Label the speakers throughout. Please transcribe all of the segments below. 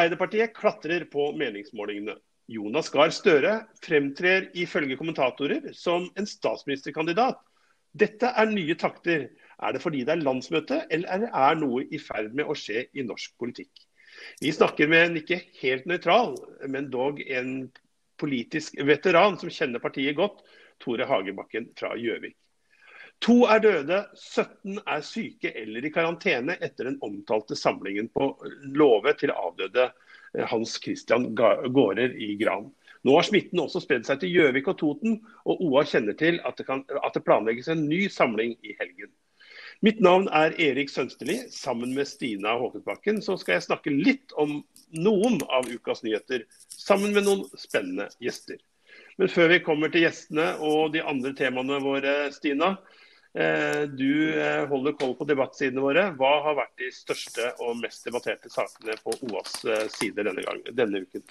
Speaker 1: Arbeiderpartiet klatrer på meningsmålingene. Jonas Gahr Støre fremtrer ifølge kommentatorer som en statsministerkandidat. Dette er nye takter. Er det fordi det er landsmøte, eller er noe i ferd med å skje i norsk politikk? Vi snakker med en ikke helt nøytral, men dog en politisk veteran som kjenner partiet godt, Tore Hagebakken fra Gjøvik. To er døde, 17 er syke eller i karantene etter den omtalte samlingen på låve til avdøde eh, Hans Christian Ga- Gaarder i Gran. Nå har smitten også spredd seg til Gjøvik og Toten, og OA kjenner til at det, kan, at det planlegges en ny samling i helgen. Mitt navn er Erik Sønsterli. Sammen med Stina Håkensbakken så skal jeg snakke litt om noen av ukas nyheter, sammen med noen spennende gjester. Men før vi kommer til gjestene og de andre temaene våre, Stina. Eh, du eh, holder koll på debattsidene våre. Hva har vært de største og mest debatterte sakene på OAs side sider denne, gang, denne uken?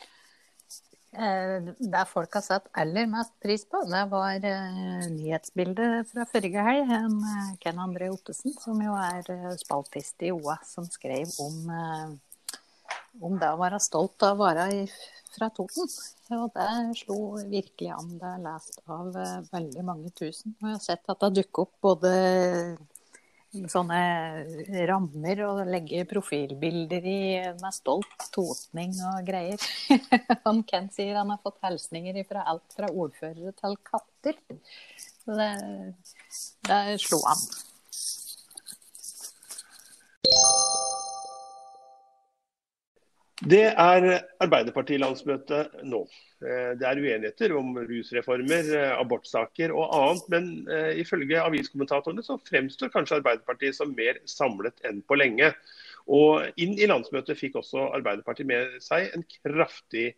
Speaker 2: Eh, Det folk har satt aller mest pris på, det var eh, nyhetsbildet fra forrige helg. En, eh, Ken André Ottesen, som jo er eh, spaltist i OA, som skrev om, eh, om det å være stolt av å være fra Toten. Og det slo virkelig an. Det er lest av eh, veldig mange tusen. Og jeg har sett at det dukket opp både sånne rammer og legge profilbilder i med stolt totning og greier. han Ken sier han har fått hilsninger fra alt fra ordførere til katter. Så det, det slo an.
Speaker 1: Det er Arbeiderparti-landsmøte nå. Eh, Det er uenigheter om rusreformer, eh, abortsaker og annet, men eh, ifølge aviskommentatorene så fremstår kanskje Arbeiderpartiet som mer samlet enn på lenge. Og inn i landsmøtet fikk også Arbeiderpartiet med seg en kraftig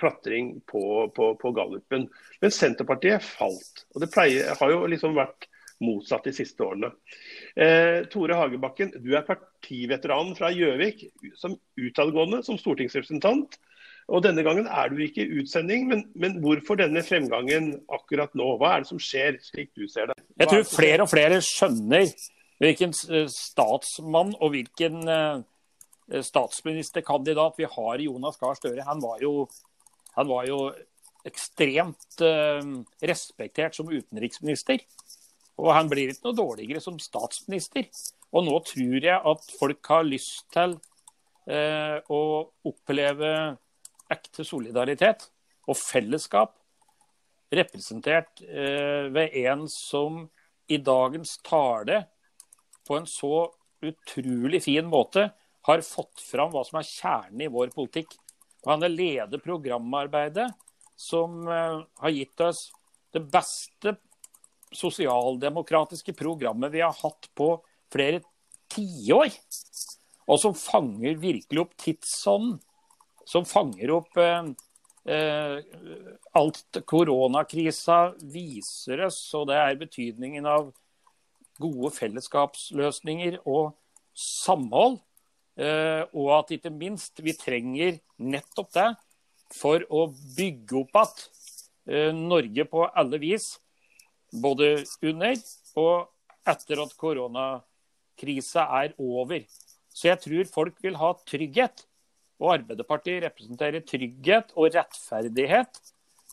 Speaker 1: klatring på, på, på gallupen. Men Senterpartiet falt. Og det pleier, har jo liksom vært motsatt de siste årene. Eh, Tore Hagebakken, du er partiveteranen fra Gjøvik, som utadgående som stortingsrepresentant. Og Denne gangen er du ikke i utsending, men, men hvorfor denne fremgangen akkurat nå? Hva er det som skjer, slik du ser det? Hva
Speaker 3: Jeg tror flere og flere skjønner hvilken eh, statsmann og hvilken eh, statsministerkandidat vi har i Jonas Gahr Støre. Han var jo, han var jo ekstremt eh, respektert som utenriksminister. Og han blir ikke noe dårligere som statsminister. Og nå tror jeg at folk har lyst til eh, å oppleve ekte solidaritet og fellesskap representert eh, ved en som i dagens tale på en så utrolig fin måte har fått fram hva som er kjernen i vår politikk. Og han leder programarbeidet som eh, har gitt oss det beste sosialdemokratiske programmet vi har hatt på flere tiår. Og som fanger virkelig opp tidsånden. Som fanger opp eh, eh, alt koronakrisa viser oss, og det er betydningen av gode fellesskapsløsninger og samhold. Eh, og at ikke minst vi trenger nettopp det for å bygge opp igjen eh, Norge på alle vis. Både under og etter at koronakrisa er over. Så jeg tror folk vil ha trygghet. Og Arbeiderpartiet representerer trygghet og rettferdighet.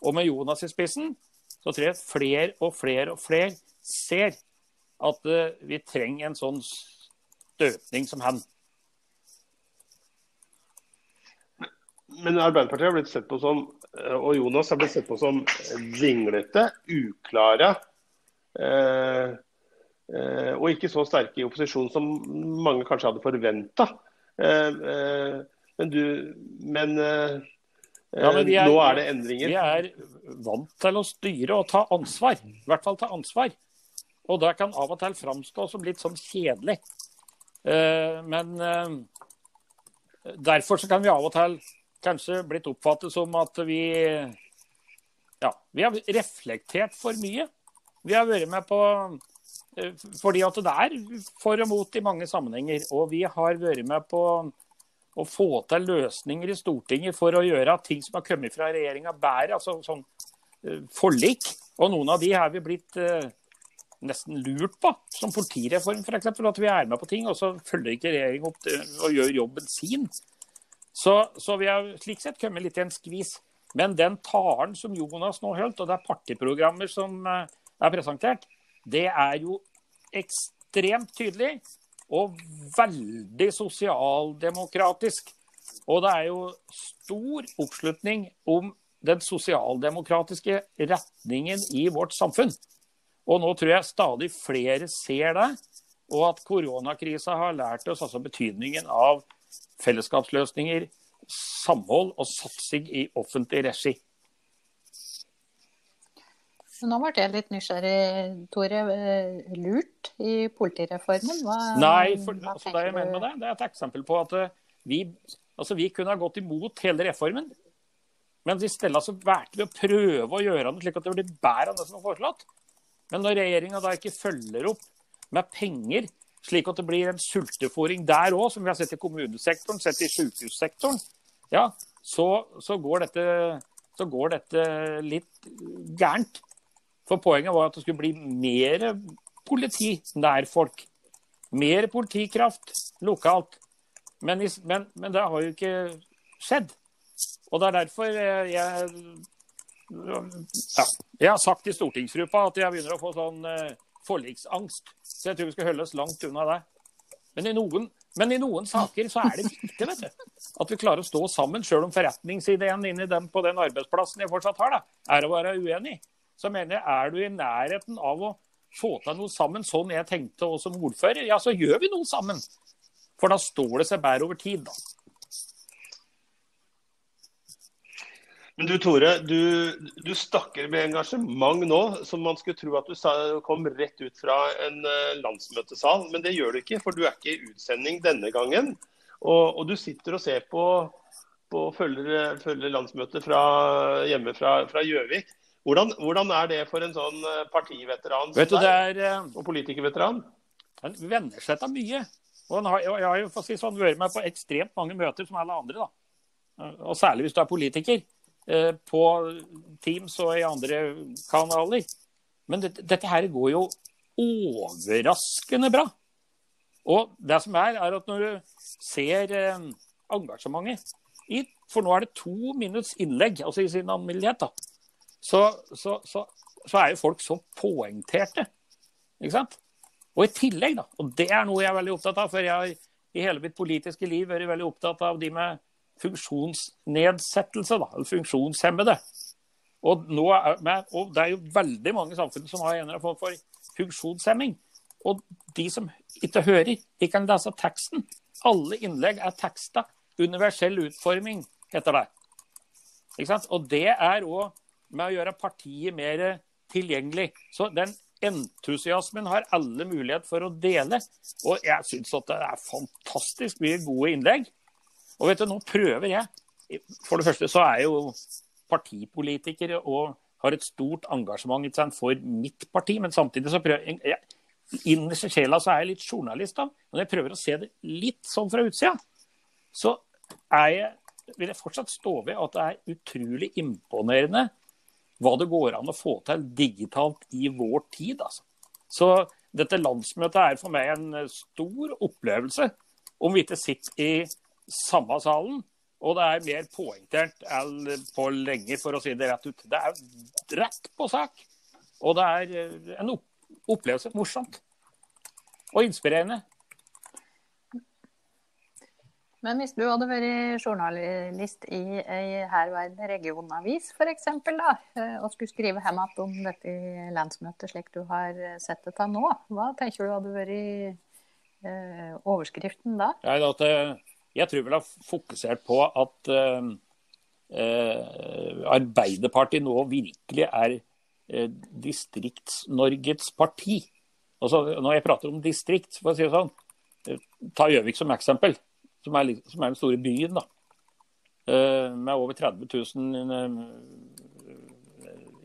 Speaker 3: Og med Jonas i spissen, så tror jeg flere og flere og flere ser at eh, vi trenger en sånn støpning som han.
Speaker 1: Men Arbeiderpartiet har blitt sett på som, eh, og Jonas har blitt sett på som vinglete, uklare. Eh, eh, og ikke så sterke i opposisjon som mange kanskje hadde forventa. Eh, men du, men
Speaker 3: Ja, men vi er,
Speaker 1: Nå er det endringer.
Speaker 3: Vi er vant til å styre og ta ansvar. I hvert fall ta ansvar. Og det kan av og til framstå som litt sånn kjedelig. Men derfor så kan vi av og til kanskje blitt oppfattet som at vi ja, vi har reflektert for mye. Vi har vært med på eh, Fordi at det er for og mot i mange sammenhenger. Og vi har vært med på å få til løsninger i Stortinget for å gjøre ting som har kommet fra regjeringa bedre. Altså sånn eh, forlik. Og noen av de har vi blitt eh, nesten lurt på, som politireform f.eks. At vi er med på ting, og så følger ikke regjeringa opp og gjør jobben sin. Så, så vi har slik sett kommet litt i en skvis. Men den talen som Jonas nå holdt, og det er partiprogrammer som eh, er presentert, det er jo ekstremt tydelig og veldig sosialdemokratisk. Og det er jo stor oppslutning om den sosialdemokratiske retningen i vårt samfunn. Og nå tror jeg stadig flere ser det, og at koronakrisa har lært oss altså betydningen av fellesskapsløsninger, samhold og satsing i offentlig regi.
Speaker 2: Nå ble jeg litt nysgjerrig, Tore. Eh, Lurt i politireformen? Hva,
Speaker 3: Nei, for,
Speaker 2: hva
Speaker 3: altså det jeg mener med det, det er et eksempel på at eh, vi, altså vi kunne ha gått imot hele reformen. Men i stedet så valgte vi å prøve å gjøre det slik at det blir bedre enn det som var foreslått. Men når regjeringa da ikke følger opp med penger, slik at det blir en sultefòring der òg, som vi har sett i kommunesektoren, sett i sykehussektoren, ja, så, så, går dette, så går dette litt gærent. For poenget var at det skulle bli mer politi nær folk. Mer politikraft lokalt. Men, men, men det har jo ikke skjedd. Og det er derfor jeg ja, Jeg har sagt i stortingsgruppa at jeg begynner å få sånn eh, forliksangst. Så jeg tror vi skal holde oss langt unna det. Men i noen, men i noen saker så er det viktig vet du, at vi klarer å stå sammen, sjøl om forretningsideen inni den, på den arbeidsplassen jeg fortsatt har, da, er å være uenig. Så mener jeg, er du i nærheten av å få til noe sammen, sånn jeg tenkte også som ordfører, ja, så gjør vi noe sammen. For da står det seg bedre over tid, da.
Speaker 1: Men du Tore, du, du snakker med engasjement nå, som man skulle tro at du sa, kom rett ut fra en uh, landsmøtesal. Men det gjør du ikke, for du er ikke i utsending denne gangen. Og, og du sitter og ser på, på følger, følger landsmøtet fra, hjemme fra Gjøvik. Hvordan, hvordan, er det for en sånn eh, partiveteran
Speaker 3: Vet du, det er, uh,
Speaker 1: og politikerveteran?
Speaker 3: Han venner seg til mye. Og han har, jeg har jo for å si sånn, vært med på ekstremt mange møter som alle andre. da. Og særlig hvis du er politiker. Eh, på Teams og i andre kanaler. Men dette, dette her går jo overraskende bra. Og det som er, er at når du ser eh, engasjementet i For nå er det to minutts innlegg, altså i sin alminnelighet, da. Så, så, så, så, er jo folk så poengterte. Ikke sant? Og i tillegg, da, og det er noe jeg er veldig opptatt av, for jeg har i hele mitt politiske liv vært veldig opptatt av de med funksjonsnedsettelse, da, eller funksjonshemmede. Og, er, og, det er jo veldig mange samfunn som har en eller annen form for funksjonshemming. Og de som ikke hører, de kan lese teksten. Alle innlegg er teksta. Universell utforming heter det. Og det er òg med å gjøre partiet mer tilgjengelig. Så den entusiasmen har alle mulighet for å dele. Og jeg syns at det er fantastisk mye gode innlegg. Og vet du, nå prøver jeg For det første så er jeg jo partipolitiker og har et stort engasjement for mitt parti, men samtidig så prøver jeg Innerst i sjela så er jeg litt journalist, da. Når jeg prøver å se det litt sånn fra utsida, så er jeg, vil jeg fortsatt stå ved at det er utrolig imponerende hva det går an å få til digitalt i vår tid. Altså. Så dette landsmøtet er for meg en stor opplevelse. Om vi ikke sitter i samme salen. Og det er mer poengtert enn på lenge, for å si det rett ut. Det er rett på sak. Og det er eh, en opplevelse. Morsomt. Og inspirerende.
Speaker 2: Men hvis du hadde vært journalist i ei herværende regionavis f.eks., eh, og skulle skrive hjem igjen om dette landsmøtet slik du har sett det til nå, hva tenker du hadde vært eh, overskriften da?
Speaker 3: Ja, at jeg tror vel har fokusert på at uh, eh, Arbeiderpartiet nå virkelig er eh, Distrikts-Norges parti. Altså, når jeg prater om distrikt, for å si det sånn, eh, ta Gjøvik som eksempel, som er, som er, den store byen. da. Eh, med over 30 000 eh,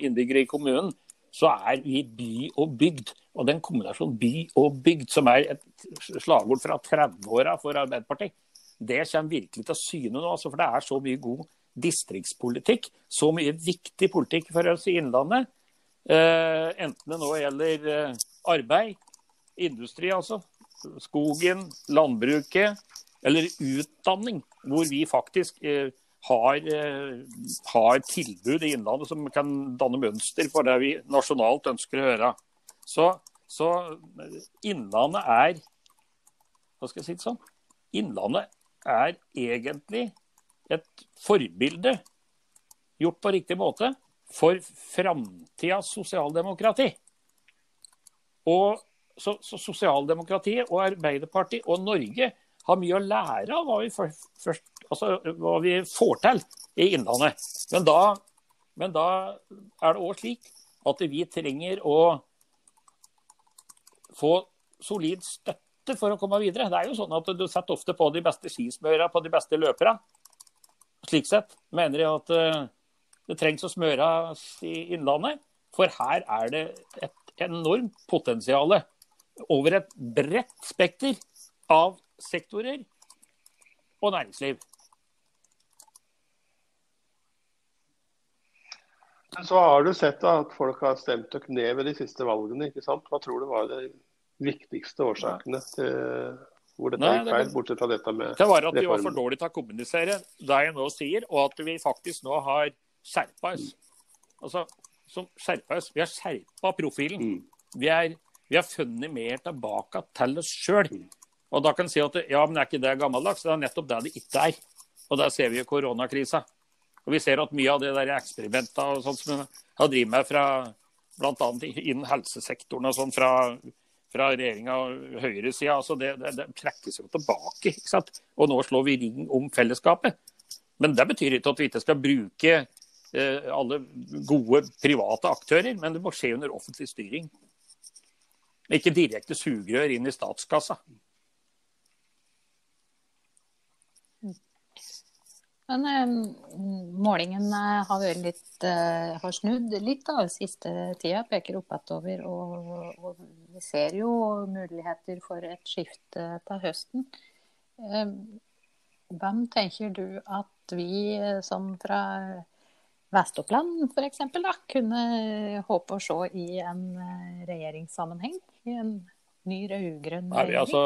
Speaker 3: innbyggere i kommunen, så er vi by og bygd. Og den kombinasjonen by og bygd, som er et slagord fra 30-åra for Arbeiderpartiet, det kommer virkelig til å syne nå. Altså, for det er så mye god distriktspolitikk, så mye viktig politikk for oss i Innlandet. Eh, enten det nå gjelder arbeid, industri altså, skogen, landbruket, eller utdanning, hvor vi faktisk eh, har, eh, har, tilbud i Innlandet som kan danne mønster for det vi nasjonalt ønsker å høre. Så, så Innlandet er Hva skal jeg si det sånn? Innlandet er egentlig et forbilde gjort på riktig måte for framtidas sosialdemokrati. Og så, så Sosialdemokratiet og Arbeiderpartiet og Norge har mye å lære av hva vi, først, altså, hva vi får til i Innlandet. Men da, men da er det òg slik at vi trenger å få solid støtte for å komme videre. Det er jo sånn at Du setter ofte på de beste skismøra på de beste løperne. Slik sett mener jeg at uh, det trengs å smøres i Innlandet. For her er det et enormt potensial over et bredt spekter av sektorer og næringsliv.
Speaker 1: Så har du sett at folk har stemt og ned ved de siste valgene. ikke sant? Hva tror du var de viktigste årsakene til hvor dette gikk feil, bortsett fra dette med
Speaker 3: reformen? Det var at vi var for dårlige til å kommunisere det jeg nå sier, og at vi faktisk nå har skjerpa oss. Altså, som skjerpa oss. Vi har skjerpa profilen. Mm. Vi, er, vi, har funnet mer tilbake til oss sjøl. Mm. Og da kan en si at ja, men er ikke det gammeldags? Det er nettopp det det ikke er. Og der ser vi jo koronakrisa. Og vi ser at mye av det der eksperimenta og sånt som en har drevet med fra bl.a. innen helsesektoren og sånn fra, fra regjeringa og høyresida, altså det, det, det, trekkes jo tilbake. ikke sant? Og nå slår vi ring om fellesskapet. Men det betyr ikke at vi ikke skal bruke eh, alle gode private aktører, men det må skje under offentlig styring. Ikke direkte sugerør inn i statskassa.
Speaker 2: Men eh, målingen eh, har, litt, eh, har, snudd litt da, siste tida, peker oppover. Og, og vi ser jo muligheter for et skifte til høsten. Hvem tenker du at vi som fra Vest-Oppland f.eks. kunne håpe å se i en regjeringssammenheng? I en ny rød-grønn regjering?
Speaker 3: Altså,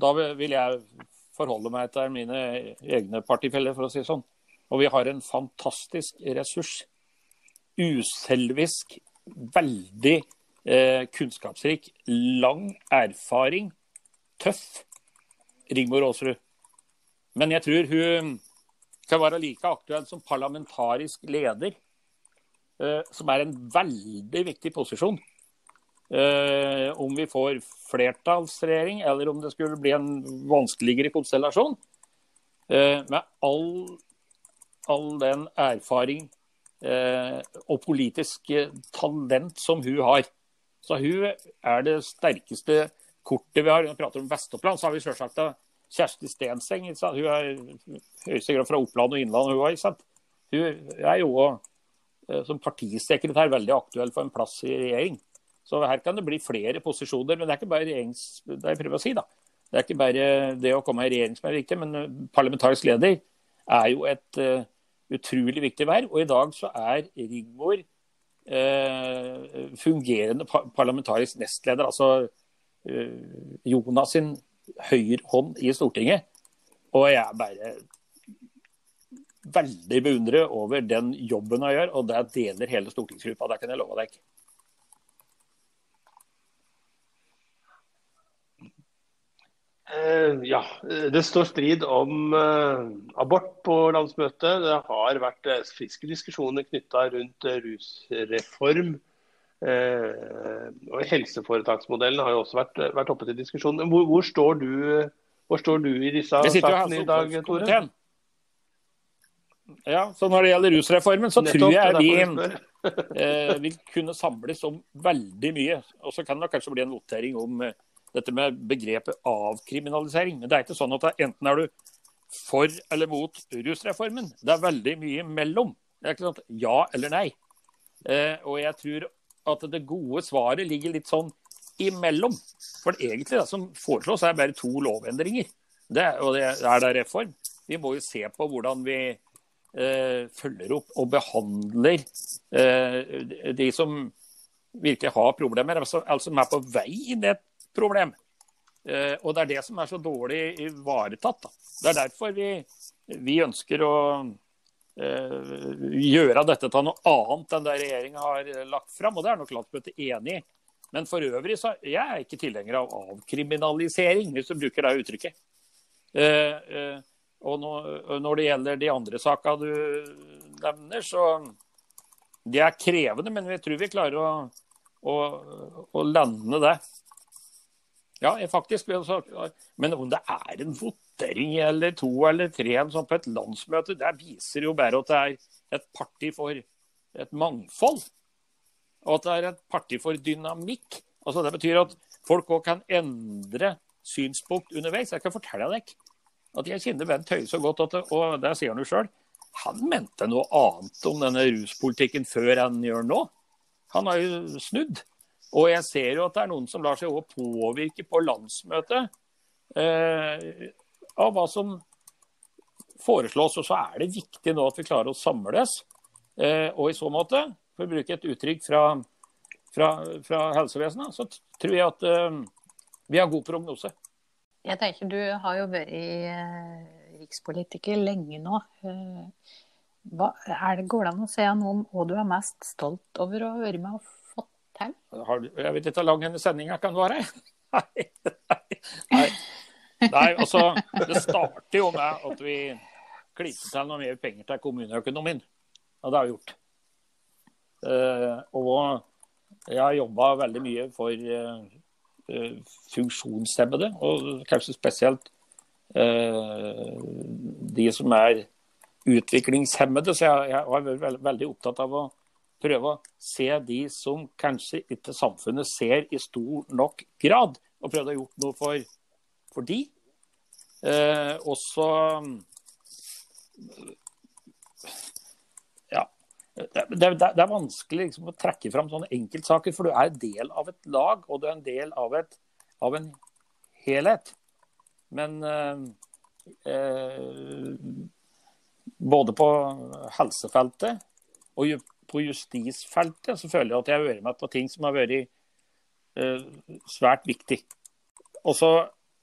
Speaker 3: da vil jeg forholde meg til mine egne partifeller, for å si det sånn. Og vi har en fantastisk ressurs. Uselvisk, veldig eh, kunnskapsrik, lang erfaring, tøff Rigmor Aasrud. Men jeg tror hun kan være like aktuell som parlamentarisk leder, eh, som er en veldig viktig posisjon. Uh, om vi får flertallsregjering, eller om det skulle bli en vanskeligere konstellasjon. Uh, med all, all, den erfaring uh, og politisk talent som hun har. Så hun er det sterkeste kortet vi har. Når vi prater om Vest-Oppland, så har vi selvsagt Kjersti Stenseng. Hun er høyeste grad fra Oppland og Innland. Hun, også, hun er jo som partisekretær veldig aktuell for en plass i regjering. Så her kan det bli flere posisjoner. Men det er ikke bare regjerings... Det jeg å si, da. Det er ikke bare det å komme i regjering som er viktig, men uh, parlamentarisk leder er jo et uh, utrolig viktig verv. Og i dag så er Rigmor uh, fungerende parlamentarisk nestleder. Altså uh, Jonas sin høyrehånd i Stortinget. Og jeg er bare veldig beundret over den jobben hun gjør, og det deler hele stortingsgruppa. Det kan jeg love deg.
Speaker 1: Ja, det står strid om uh, abort på landsmøtet. Det har vært uh, friske diskusjoner knytta rundt rusreform. og Helseforetaksmodellen har jo også vært, vært oppe til diskusjon. Hvor, hvor, står du, hvor står du i disse sakene i dag, Tore?
Speaker 3: Ja, så når det gjelder rusreformen, så
Speaker 1: Nettopp,
Speaker 3: tror jeg vi eh, vil kunne samles om veldig mye. Og så kan det kanskje bli en votering om eh, dette med begrepet avkriminalisering. Men det er ikke sånn at enten er du for eller mot rusreformen. Det er veldig mye mellom. Det er ikke sånn at ja eller nei. Eh, og jeg tror at det gode svaret ligger litt sånn imellom. For egentlig det som foreslås, er bare to lovendringer. Det, og det er da reform. Vi må jo se på hvordan vi eh, følger opp og behandler eh, de som virkelig har problemer, altså, altså er på vei inn i et problem. Eh, og det er det som er så dårlig ivaretatt. Da. Det er derfor vi, vi ønsker å eh, gjøre dette til noe annet enn det regjeringa har lagt fram. Og det er nok landsmøtet enig i. Men for øvrig så jeg er jeg ikke tilhenger av avkriminalisering, hvis du bruker det uttrykket. Eh, og når det gjelder de andre saka du nevner, så Det er krevende, men vi tror vi klarer å, å, å lande det. Ja, faktisk Men om det er en votering eller to eller tre sånn på et landsmøte, det viser jo bare at det er et parti for et mangfold. Og at det er et parti for dynamikk. Altså Det betyr at folk òg kan endre synspunkt underveis. Jeg kan fortelle deg at jeg kjenner Bent Høie så godt, det, og det sier han jo sjøl, han mente noe annet om denne ruspolitikken før han gjør nå. Han har jo snudd. Og jeg ser jo at det er noen som lar seg påvirke på landsmøtet eh, av hva som foreslås. Og så er det viktig nå at vi klarer å samles. Eh, og i så måte, for å bruke et uttrykk fra, fra, fra helsevesenet, så tror jeg at eh, vi har god prognose.
Speaker 2: Jeg tenker Du har jo vært eh, rikspolitiker lenge nå. Eh, hva, det Går det an å si noe om hva du er mest stolt over å ha vært med og
Speaker 3: du, jeg vet ikke hvor lang denne sendinga kan vare. Nei, nei, nei. altså Det starter jo med at vi klipper til noe mer penger til kommuneøkonomien. Og det har vi gjort. Uh, og jeg har jobba veldig mye for uh, funksjonshemmede, og kanskje spesielt de som er utviklingshemmede. Så jeg, jeg har vært veldig opptatt av å prøve å se de som kanskje ikke samfunnet ser i stor nok grad, og prøvd å gjort noe for, for de. Eh, og så Ja. Det, det, det er vanskelig liksom, å trekke fram sånne enkeltsaker, for du er del av et lag, og du er en del av, et, av en helhet. Men eh, eh, både på helsefeltet og på justisfeltet så føler jeg at jeg har vært med på ting som har vært uh, svært viktig. Og så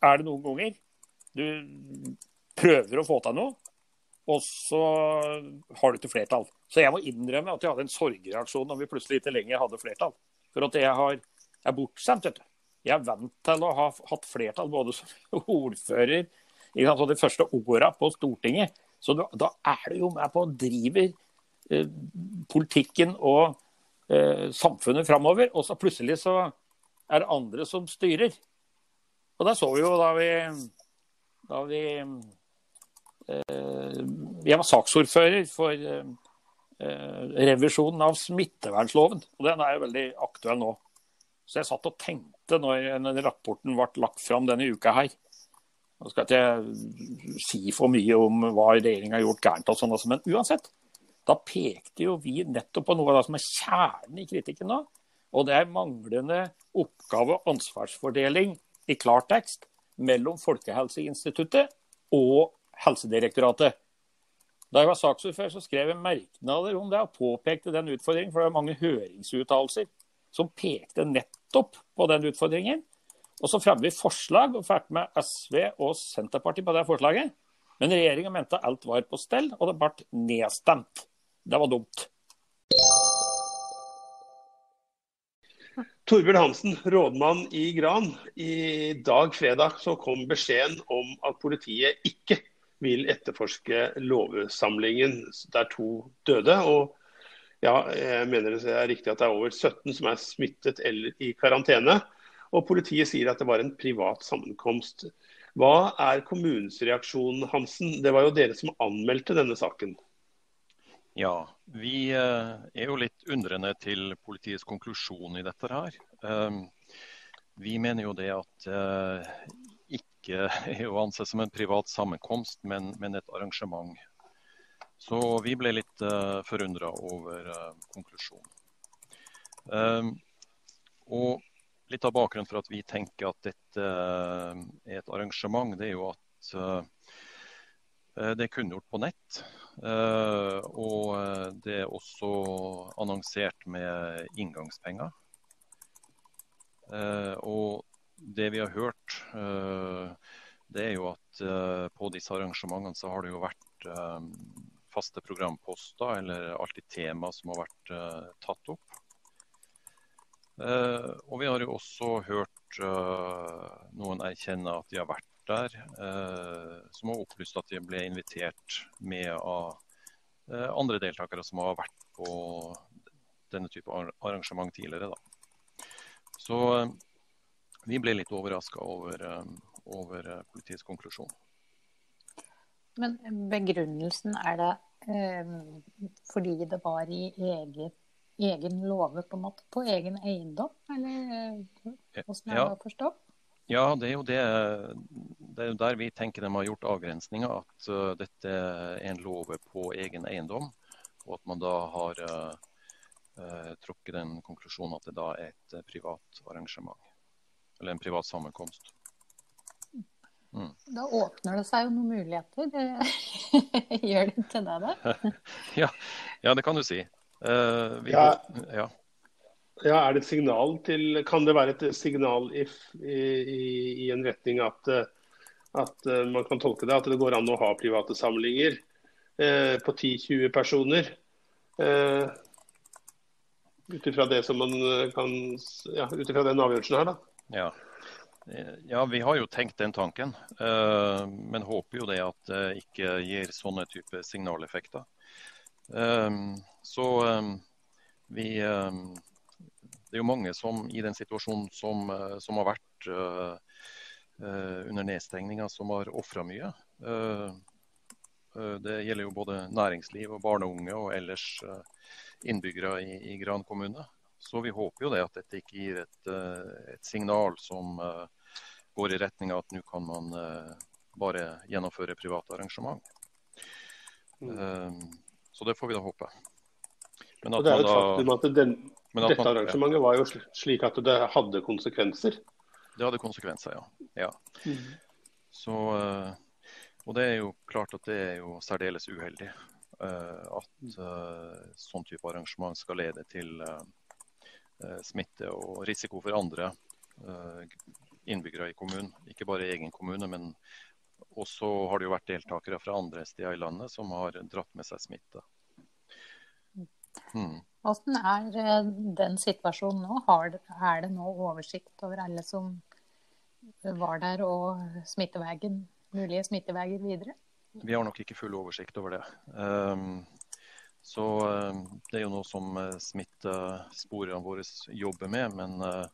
Speaker 3: er det noen ganger du prøver å få til noe, og så har du ikke flertall. Så jeg må innrømme at jeg hadde en sorgreaksjon når vi plutselig ikke lenger hadde flertall. For at jeg har, er bortskjemt, vet du. Jeg er vant til å ha hatt flertall både som ordfører ikke de første åra på Stortinget. Så da, da er du jo med på å drive politikken og eh, samfunnet framover. Og så plutselig så er det andre som styrer. Og det så vi jo da vi, da vi eh, Jeg var saksordfører for eh, eh, revisjonen av smittevernloven. Og den er jo veldig aktuell nå. Så jeg satt og tenkte når den rapporten ble lagt fram denne uka her. Nå skal ikke jeg si for mye om hva regjeringa har gjort gærent, og sånn, men uansett. Da pekte jo vi nettopp på noe av det som er kjernen i kritikken nå. Og det er manglende oppgave- og ansvarsfordeling i klartekst mellom Folkehelseinstituttet og Helsedirektoratet. Da jeg var saksordfører, så skrev jeg merknader om det og påpekte den utfordringen, for det er mange høringsuttalelser som pekte nettopp på den utfordringen. Og så fremmet vi forslag og fikk med SV og Senterpartiet på det forslaget. Men regjeringa mente alt var på stell, og det ble nedstemt. Det var dumt.
Speaker 1: Torbjørn Hansen, rådmann i Gran. I dag fredag så kom beskjeden om at politiet ikke vil etterforske låvesamlingen der to døde. Og ja, jeg mener det er riktig at det er over 17 som er smittet eller i karantene. Og politiet sier at det var en privat sammenkomst. Hva er kommunens reaksjon, Hansen? Det var jo dere som anmeldte denne saken.
Speaker 4: Ja, vi er jo litt undrende til politiets konklusjon i dette her. Vi mener jo det at ikke er å anse som en privat sammenkomst, men, men et arrangement. Så vi ble litt forundra over konklusjonen. Og litt av bakgrunnen for at vi tenker at dette er et arrangement, det er jo at det er kunngjort på nett. Uh, og det er også annonsert med inngangspenger. og det vi har hørt, det er jo at på disse arrangementene så har det jo vært faste programposter eller alltid tema som har vært tatt opp. Og vi har jo også hørt noen erkjenne at de har vært der, uh, som har opplyst at de ble invitert med av andre deltakere som har vært på denne type arrangement tidligere. Da. Så vi ble litt overraska over, over, politiets konklusjon.
Speaker 2: Men begrunnelsen er det fordi det var i eget egen låve på en måte, på egen eiendom? Eller eh, hvordan er det å forstå?
Speaker 4: Ja, det er jo det. Det er jo der vi tenker de har gjort avgrensninga. At uh, dette er en lov på egen eiendom. Og at man da har uh, uh, trukket den konklusjonen at det da er et privat arrangement. Eller en privat sammenkomst.
Speaker 2: Mm. Da åpner det seg jo noen muligheter. Gjør det til deg det?
Speaker 4: ja, ja, det kan du si.
Speaker 1: Uh, ja. ja. Ja. er det et signal til Kan det være et signal i, i, i en retning at, at uh, man kan tolke det at det går an å ha private samlinger eh, på 10-20 personer? Ut ifra kan Ja, den avgjørelsen her, da.
Speaker 4: Ja. Ja, vi har jo tenkt den tanken, men håper jo det at det ikke gir sånne type signaleffekter. Så vi Det er jo mange som i den situasjonen som, uh, som har vært uh, uh, under nedstengninga, som har ofra mye. Det gjelder jo både næringsliv og barn og unge og ellers innbyggere i, i Gran kommune. Så vi håper jo det at dette ikke gir et, et signal som går i retning av at nå kan man bare gjennomføre private arrangement. Mm. Så det får vi da håpe.
Speaker 1: Men at det er jo et faktum at den, at dette arrangementet var jo slik at det hadde konsekvenser.
Speaker 4: Det hadde konsekvenser, ja. ja. Mm. Så, eh, og det er jo klart at det er jo særdeles uheldig uh, at uh, sånn type arrangement skal lede til uh, smitte og risiko for andre innbyggere i kommunen. Ikke bare i egen kommune, men også har det jo vært deltakere fra andre steder i landet som har dratt med seg smitte.
Speaker 2: Mm. Hvordan er eh, den situasjonen nå? Har, er det nå oversikt over alle som var der og smittevegen, mulige smitteveier videre?
Speaker 4: Vi har nok ikke full oversikt over det. Um, så um, Det er jo noe som uh, smittesporene våre jobber med, men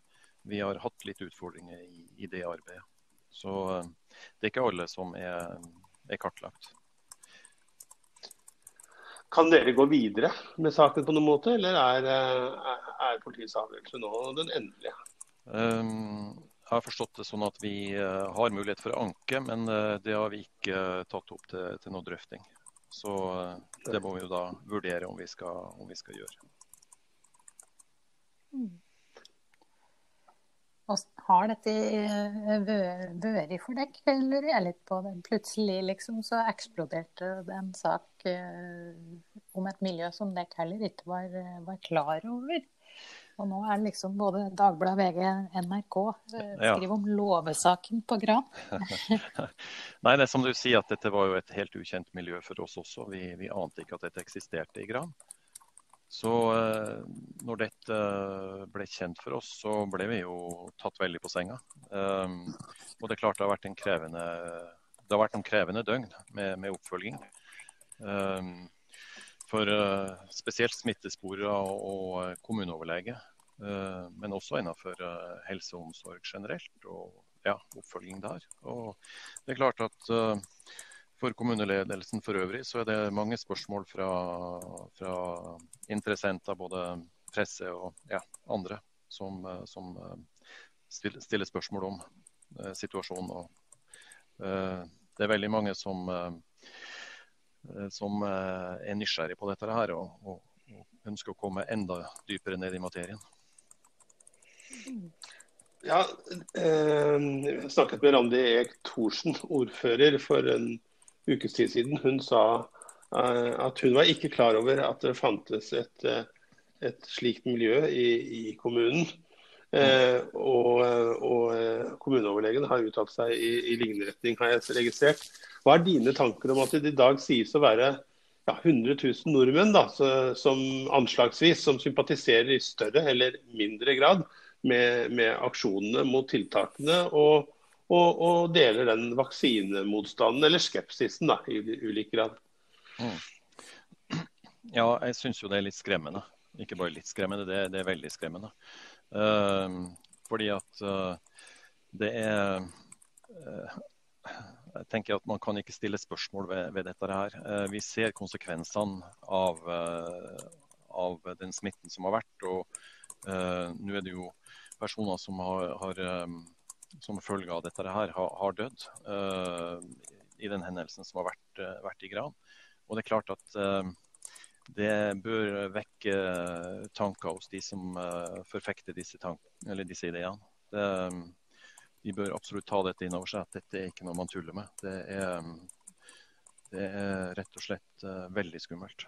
Speaker 4: vi har hatt litt utfordringer i, det arbeidet. Så det er ikke alle som er, er kartlagt.
Speaker 1: Kan dere gå videre med saken på noen måte, eller er, er, er politiets avgjørelse nå den endelige?
Speaker 4: Um, jeg har forstått det sånn at vi uh, har mulighet for å anke, men uh, det har vi ikke tatt opp til, til noe drøfting. Så det må vi jo da vurdere om vi skal, om vi skal gjøre. Mm.
Speaker 2: Har dette vært for deg, lurer jeg litt på. Det. Plutselig liksom så eksploderte det en sak uh, om et miljø som dere heller ikke var, var, klar over. Og nå er det liksom både Dagbladet, VG, NRK skriver ja. om låvesaken på Gran.
Speaker 4: Nei, det er som du sier at dette var jo et helt ukjent miljø for oss også. Vi, vi ante ikke at dette eksisterte i Gran. Så eh, når dette ble kjent for oss, så ble vi jo tatt veldig på senga. Um, og det er klart det har vært en krevende, det har vært noen krevende døgn med, med oppfølging. For spesielt smittesporere og, kommuneoverlege. Men også innenfor helse og omsorg generelt, og ja, oppfølging der. Og det er klart at for kommuneledelsen for øvrig så er det mange spørsmål fra, fra interessenter, både presse og ja, andre, som, som stiller spørsmål om situasjonen. Og, det er veldig mange som, som er nysgjerrig på dette her, og, og, ønsker å komme enda dypere ned i materien.
Speaker 1: Ja, eh, jeg snakket med Randi Eek Thorsen, ordfører, for en ukes tid siden. Hun sa eh, at hun var ikke klar over at det fantes et, eh, et slikt miljø i, i kommunen. Eh, og, og, eh, kommuneoverlegen har uttalt seg i, i lignende retning, har jeg registrert. Hva er dine tanker om at det i dag sies å være ja, 100 000 nordmenn da, som anslagsvis som sympatiserer i større eller mindre grad med, med aksjonene mot tiltakene, og, og, og, deler den vaksinemotstanden, eller skepsisen, da, i ulik grad. Mm.
Speaker 4: Ja, jeg syns jo det er litt skremmende. Ikke bare litt skremmende, det, det er veldig skremmende. Uh, fordi at uh, det er uh, jeg tenker at Man kan ikke stille spørsmål ved, ved dette. her. Vi ser konsekvensene av, av, den smitten som har vært. og Nå er det jo personer som har, har um, som følge av dette her har, har dødd uh, i den hendelsen som har vært, uh, vært, i Gran. Og det er klart at uh, det bør vekke tanker hos de som forfekter disse, disse ideene. Det, de bør absolutt ta dette inn over seg, at dette er ikke noe man tuller med. Det er, det er rett og slett veldig skummelt.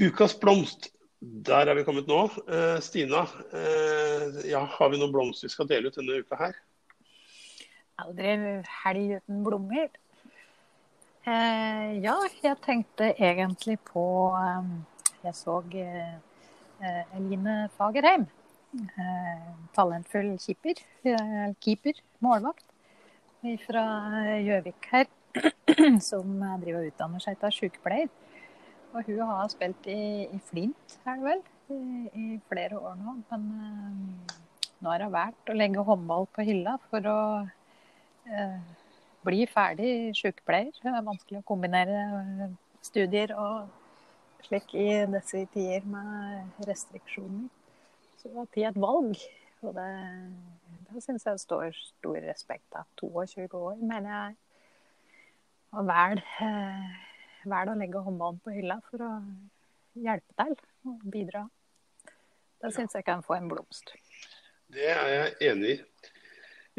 Speaker 1: Ukas blomst, der er vi kommet nå. Eh, Stina, eh, ja, har vi noen blomster vi skal dele ut denne uka her?
Speaker 2: Aldri helg uten blomster. Eh, ja, jeg tenkte egentlig på Jeg så Eline Fagerheim. Eh, talentfull keeper, keeper, målvakt fra Gjøvik her, som driver og utdanner seg til sykepleier. Og hun har spilt i, i Flint, er det vel, i, i, flere år nå. Men uh, nå har hun valgt å legge håndball på hylla for å uh, bli ferdig sykepleier. Det er vanskelig å kombinere studier og slik i disse tider med restriksjoner. Var tid et valg. Og det, det syns jeg står stor respekt av. 22 år, mener jeg. Og vel, eh, vel å legge håndballen på hylla for å hjelpe til og bidra. Da syns jeg kan få en blomst.
Speaker 1: Det er jeg enig i.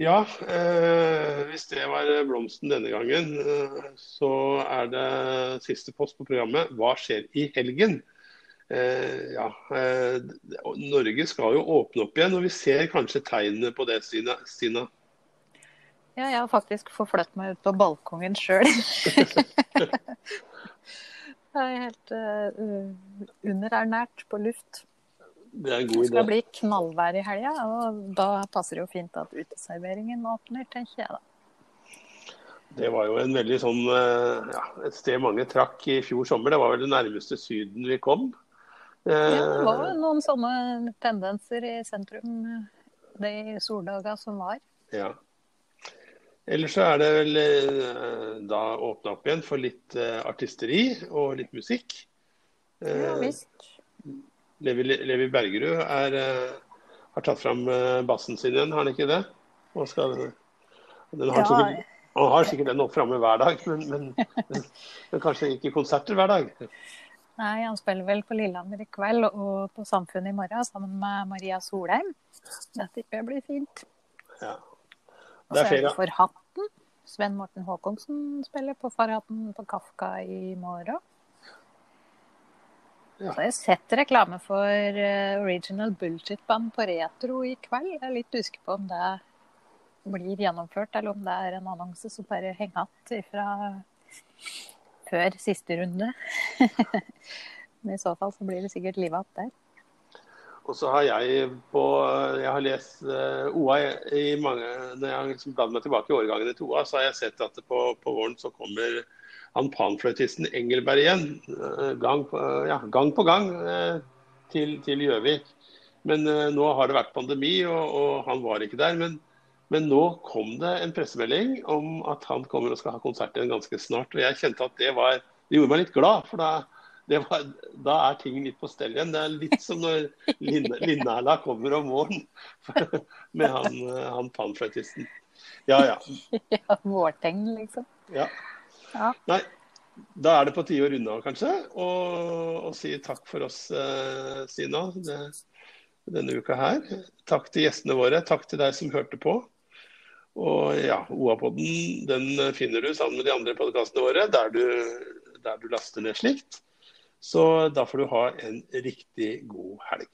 Speaker 1: Ja, eh, hvis det var blomsten denne gangen, eh, så er det siste post på programmet. Hva skjer i helgen? Eh, ja, eh, Norge skal jo åpne opp igjen, og vi ser kanskje tegnene på det, Stina?
Speaker 2: Ja, jeg har faktisk forflyttet meg ut på balkongen sjøl. jeg er helt uh, underernært på luft.
Speaker 1: Det er en god idé.
Speaker 2: Det skal bli knallvær i helga, og da passer det jo fint at uteserveringen åpner, tenker jeg da.
Speaker 1: Det var jo en veldig sånn, ja, et sted mange trakk i fjor sommer. Det var vel det nærmeste Syden vi kom.
Speaker 2: Ja, det var eh, noen sånne tendenser i sentrum de soldaga som var.
Speaker 1: Ja. Ellers så er det vel eh, da åpna opp igjen for litt eh, artisteri og litt musikk.
Speaker 2: Ja visst.
Speaker 1: Levi, Levi Bergerud er, har tatt fram bassen sin igjen, har han ikke det? Skal, har ja. sikkert, han har sikkert den opp framme hver dag, men, men, men, men kanskje ikke konserter hver dag?
Speaker 2: Nei, han spiller vel på Lillehammer i kveld og på Samfunnet i morgen sammen med Maria Solheim. Det jeg blir fint.
Speaker 1: Ja.
Speaker 2: Og så er det For hatten. Sven Morten Håkonsen spiller på Farhatten på Kafka i morgen. Ja. Så har sett reklame for uh, Original Bullshit Band på Retro i kveld. Jeg er litt usikker på om det blir gjennomført, eller om det er en annonse som bare henger igjen fra før siste runde. Men i så fall så blir det sikkert livet opp der.
Speaker 1: Og så har jeg på Jeg har lest uh, OA i mange Når jeg har liksom bladd meg tilbake i årgangene til OA, så har jeg sett at på, på våren så kommer han panfløytisten Engelberg igjen. eh, Gang på, ja, gang, på gang eh, til Gjøvik. Men eh, nå har det vært pandemi, og, og han var ikke der. Men, men nå kom det en pressemelding om at han kommer og skal ha konsert igjen ganske snart. Og jeg kjente at det var Det gjorde meg litt glad, for da, det var, da er ting litt på stell igjen. Det er litt som når Linnæla kommer om morgenen med han, han panfløytisten. Ja ja.
Speaker 2: Ja, Vårtegn, liksom.
Speaker 1: Ja.
Speaker 2: Ja.
Speaker 1: Nei, da er det på tide å runde av, kanskje. Og, og si takk for oss, eh, Stina, det, denne uka her. Takk til gjestene våre. Takk til deg som hørte på. Og ja, OA-podden den finner du sammen med de andre podkastene våre der du, der du laster ned slikt. Så da får du ha en riktig god helg.